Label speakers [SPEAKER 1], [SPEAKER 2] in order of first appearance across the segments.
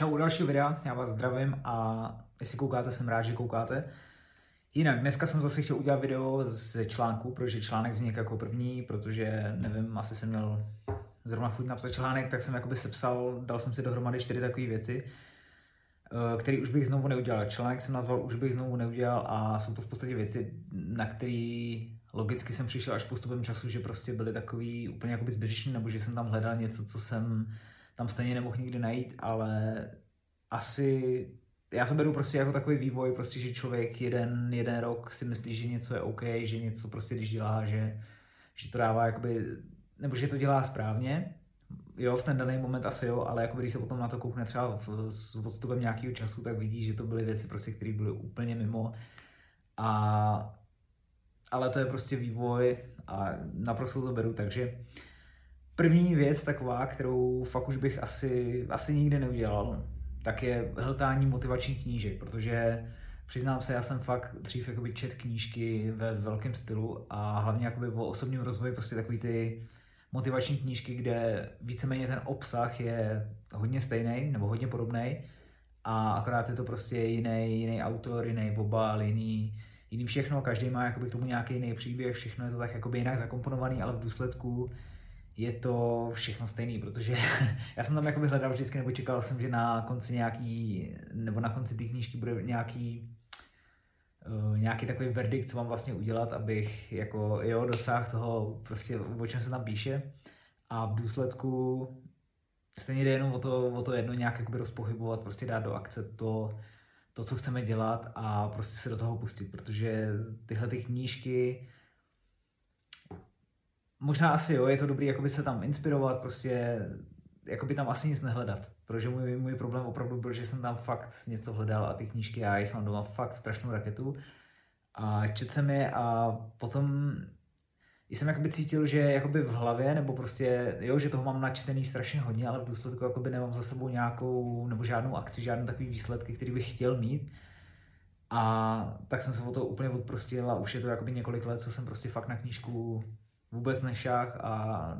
[SPEAKER 1] Čau u dalšího videa, já vás zdravím a jestli koukáte, jsem rád, že koukáte. Jinak, dneska jsem zase chtěl udělat video z článku, protože článek vznikl jako první, protože nevím, asi jsem měl zrovna chuť napsat článek, tak jsem jakoby sepsal, dal jsem si dohromady čtyři takové věci, eh, který už bych znovu neudělal. Článek jsem nazval Už bych znovu neudělal a jsou to v podstatě věci, na které logicky jsem přišel až postupem času, že prostě byly takový úplně jakoby zbytečný, nebo že jsem tam hledal něco, co jsem tam stejně nemohl nikdy najít, ale asi já to beru prostě jako takový vývoj, prostě, že člověk jeden, jeden rok si myslí, že něco je OK, že něco prostě když dělá, že, že to dává jakoby, nebo že to dělá správně, jo, v ten daný moment asi jo, ale jako když se potom na to koukne třeba v, s odstupem nějakého času, tak vidí, že to byly věci prostě, které byly úplně mimo. A ale to je prostě vývoj a naprosto to beru, takže První věc taková, kterou fakt už bych asi, asi nikdy neudělal, tak je hltání motivačních knížek, protože přiznám se, já jsem fakt dřív jakoby čet knížky ve velkém stylu a hlavně jakoby o osobním rozvoji prostě takový ty motivační knížky, kde víceméně ten obsah je hodně stejný nebo hodně podobný a akorát je to prostě jiný, jiný autor, jiný obal, jiný, jiný všechno, každý má jakoby k tomu nějaký jiný příběh, všechno je to tak jakoby jinak zakomponovaný, ale v důsledku je to všechno stejný, protože já jsem tam jakoby hledal vždycky, nebo čekal jsem, že na konci nějaký, nebo na konci té knížky bude nějaký uh, nějaký takový verdikt, co mám vlastně udělat, abych jako, jo, dosáhl toho, prostě o čem se tam píše. A v důsledku stejně jde jenom o to, o to jedno nějak jakoby rozpohybovat, prostě dát do akce to, to, co chceme dělat a prostě se do toho pustit, protože tyhle ty knížky možná asi jo, je to dobrý jakoby se tam inspirovat, prostě jakoby tam asi nic nehledat, protože můj, můj problém opravdu byl, že jsem tam fakt něco hledal a ty knížky, já jich mám doma fakt strašnou raketu a četl jsem je a potom jsem jakoby cítil, že jakoby v hlavě, nebo prostě, jo, že toho mám načtený strašně hodně, ale v důsledku jakoby nemám za sebou nějakou, nebo žádnou akci, žádné takový výsledky, který bych chtěl mít. A tak jsem se o to úplně odprostil a už je to jakoby několik let, co jsem prostě fakt na knížku vůbec nešách a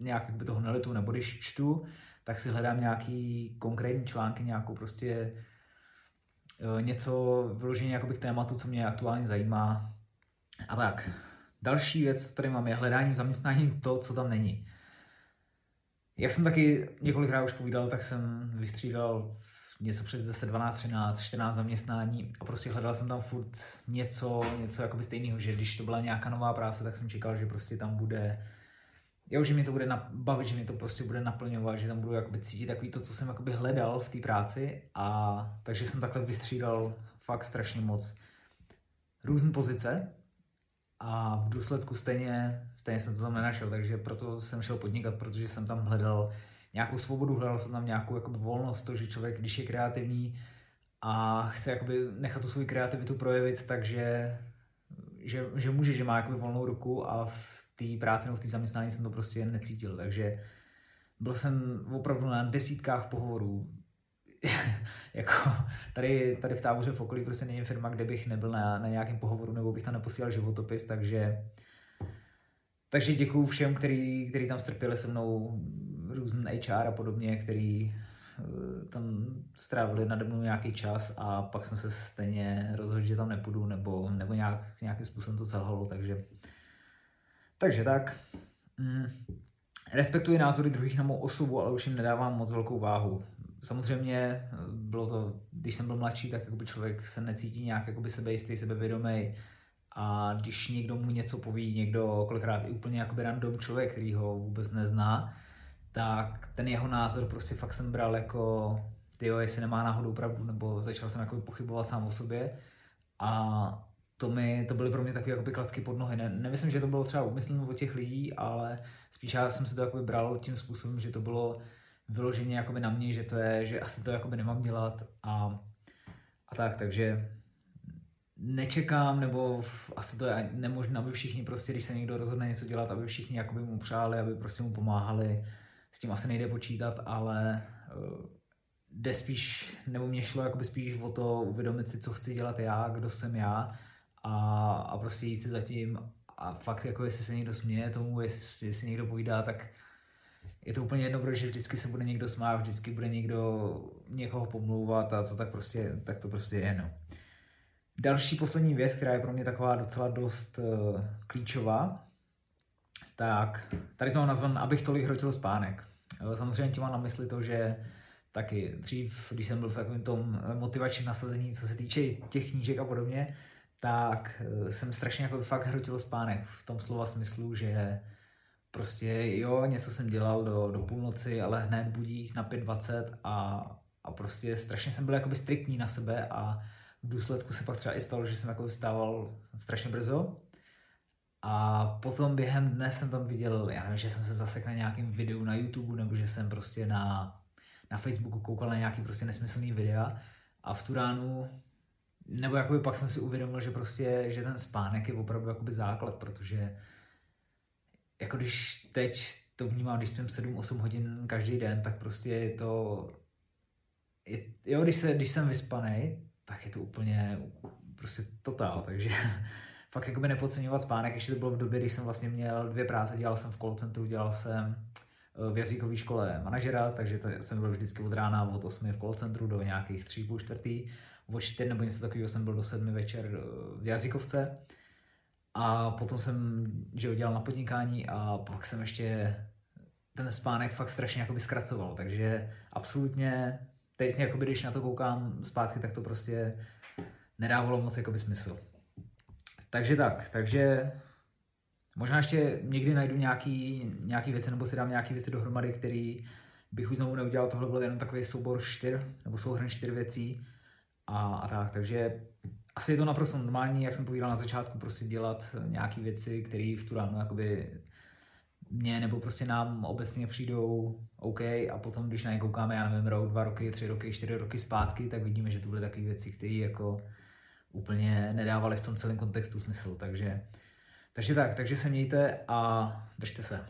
[SPEAKER 1] nějak by toho nelitu, nebo když čtu, tak si hledám nějaký konkrétní články, nějakou prostě e, něco vyloženě jakoby k tématu, co mě aktuálně zajímá. A tak. Další věc, který mám, je hledání zaměstnání to, co tam není. Jak jsem taky několikrát už povídal, tak jsem vystřídal něco přes 10, 12, 13, 14 zaměstnání a prostě hledal jsem tam furt něco, něco jakoby stejného, že když to byla nějaká nová práce, tak jsem čekal, že prostě tam bude jo, že mě to bude bavit, že mě to prostě bude naplňovat, že tam budu jakoby cítit takový to, co jsem jakoby hledal v té práci a takže jsem takhle vystřídal fakt strašně moc různé pozice a v důsledku stejně, stejně jsem to tam nenašel, takže proto jsem šel podnikat, protože jsem tam hledal nějakou svobodu, hledal jsem tam nějakou jakoby, volnost, to, že člověk, když je kreativní a chce jakoby, nechat tu svou kreativitu projevit, takže že, že může, že má jakoby, volnou ruku a v té práci nebo v té zaměstnání jsem to prostě necítil, takže byl jsem opravdu na desítkách pohovorů. jako tady, tady v táboře v okolí prostě není firma, kde bych nebyl na, na nějakém pohovoru nebo bych tam neposílal životopis, takže takže děkuju všem, který, který tam strpěli se mnou různý HR a podobně, který eh, tam strávili nade mnou nějaký čas a pak jsem se stejně rozhodl, že tam nepůjdu, nebo, nebo nějak, nějakým způsobem to selhalo, takže takže tak. Mm. Respektuji názory druhých na mou osobu, ale už jim nedávám moc velkou váhu. Samozřejmě eh, bylo to, když jsem byl mladší, tak jakoby člověk se necítí nějak jakoby sebejistý, sebevědomý a když někdo mu něco poví, někdo kolikrát i úplně jakoby random člověk, který ho vůbec nezná, tak ten jeho názor prostě fakt jsem bral jako, tyjo, jestli nemá náhodou pravdu, nebo začal jsem jako pochybovat sám o sobě a to, mi, to byly pro mě takové jakoby klacky pod nohy. Ne, nemyslím, že to bylo třeba umyslně od těch lidí, ale spíš já jsem si to jakoby bral tím způsobem, že to bylo vyloženě jakoby na mě, že to je, že asi to jakoby nemám dělat a, a tak, takže nečekám, nebo asi to je nemožné, aby všichni prostě, když se někdo rozhodne něco dělat, aby všichni jakoby mu přáli, aby prostě mu pomáhali, s tím asi nejde počítat, ale uh, jde spíš, nebo mě šlo jakoby spíš o to uvědomit si, co chci dělat já, kdo jsem já a, a prostě jít si zatím a fakt jako jestli se někdo směje tomu, jestli, jestli někdo povídá, tak je to úplně jedno, protože vždycky se bude někdo smát, vždycky bude někdo někoho pomlouvat a co tak prostě, tak to prostě je, no. Další poslední věc, která je pro mě taková docela dost uh, klíčová, tak tady to nazvan, abych tolik hrotil spánek. Samozřejmě tím mám na mysli to, že taky dřív, když jsem byl v takovém tom motivačním nasazení, co se týče těch knížek a podobně, tak eh, jsem strašně jako fakt hrotil spánek v tom slova smyslu, že prostě jo, něco jsem dělal do, do půlnoci, ale hned budík na 5.20 a, a prostě strašně jsem byl jakoby striktní na sebe a v důsledku se pak třeba i stalo, že jsem jako vstával strašně brzo. A potom během dne jsem tam viděl, já nevím, že jsem se zasek na nějakém videu na YouTube, nebo že jsem prostě na, na Facebooku koukal na nějaký prostě nesmyslný videa. A v tu ránu, nebo jakoby pak jsem si uvědomil, že prostě, že ten spánek je opravdu jakoby základ, protože jako když teď to vnímám, když spím 7-8 hodin každý den, tak prostě je to, je, jo, když, se, když jsem vyspaný, tak je to úplně prostě totál, takže fakt jakoby nepodceňovat spánek, ještě to bylo v době, kdy jsem vlastně měl dvě práce, dělal jsem v call centru, dělal jsem eh, v jazykové škole manažera, takže to jsem byl vždycky od rána od 8 v call centru do nějakých 3 půl čtvrtý, od 4 nebo něco takového jsem byl do 7 večer eh, v jazykovce. A potom jsem že dělal na podnikání a pak jsem ještě ten spánek fakt strašně jakoby zkracoval, takže absolutně teď, jakoby, když na to koukám zpátky, tak to prostě nedávalo moc jakoby smysl. Takže tak, takže možná ještě někdy najdu nějaký, nějaký věci nebo si dám nějaký věci dohromady, který bych už znovu neudělal. Tohle byl jenom takový soubor čtyř, nebo souhrn čtyř věcí a, a tak. Takže asi je to naprosto normální, jak jsem povídal na začátku, prostě dělat nějaké věci, které v tu ránu jakoby mě nebo prostě nám obecně přijdou OK a potom, když na ně koukáme, já nevím, rok, dva roky, tři roky, čtyři roky zpátky, tak vidíme, že to byly takové věci, které jako úplně nedávaly v tom celém kontextu smysl. Takže, takže tak, takže se mějte a držte se.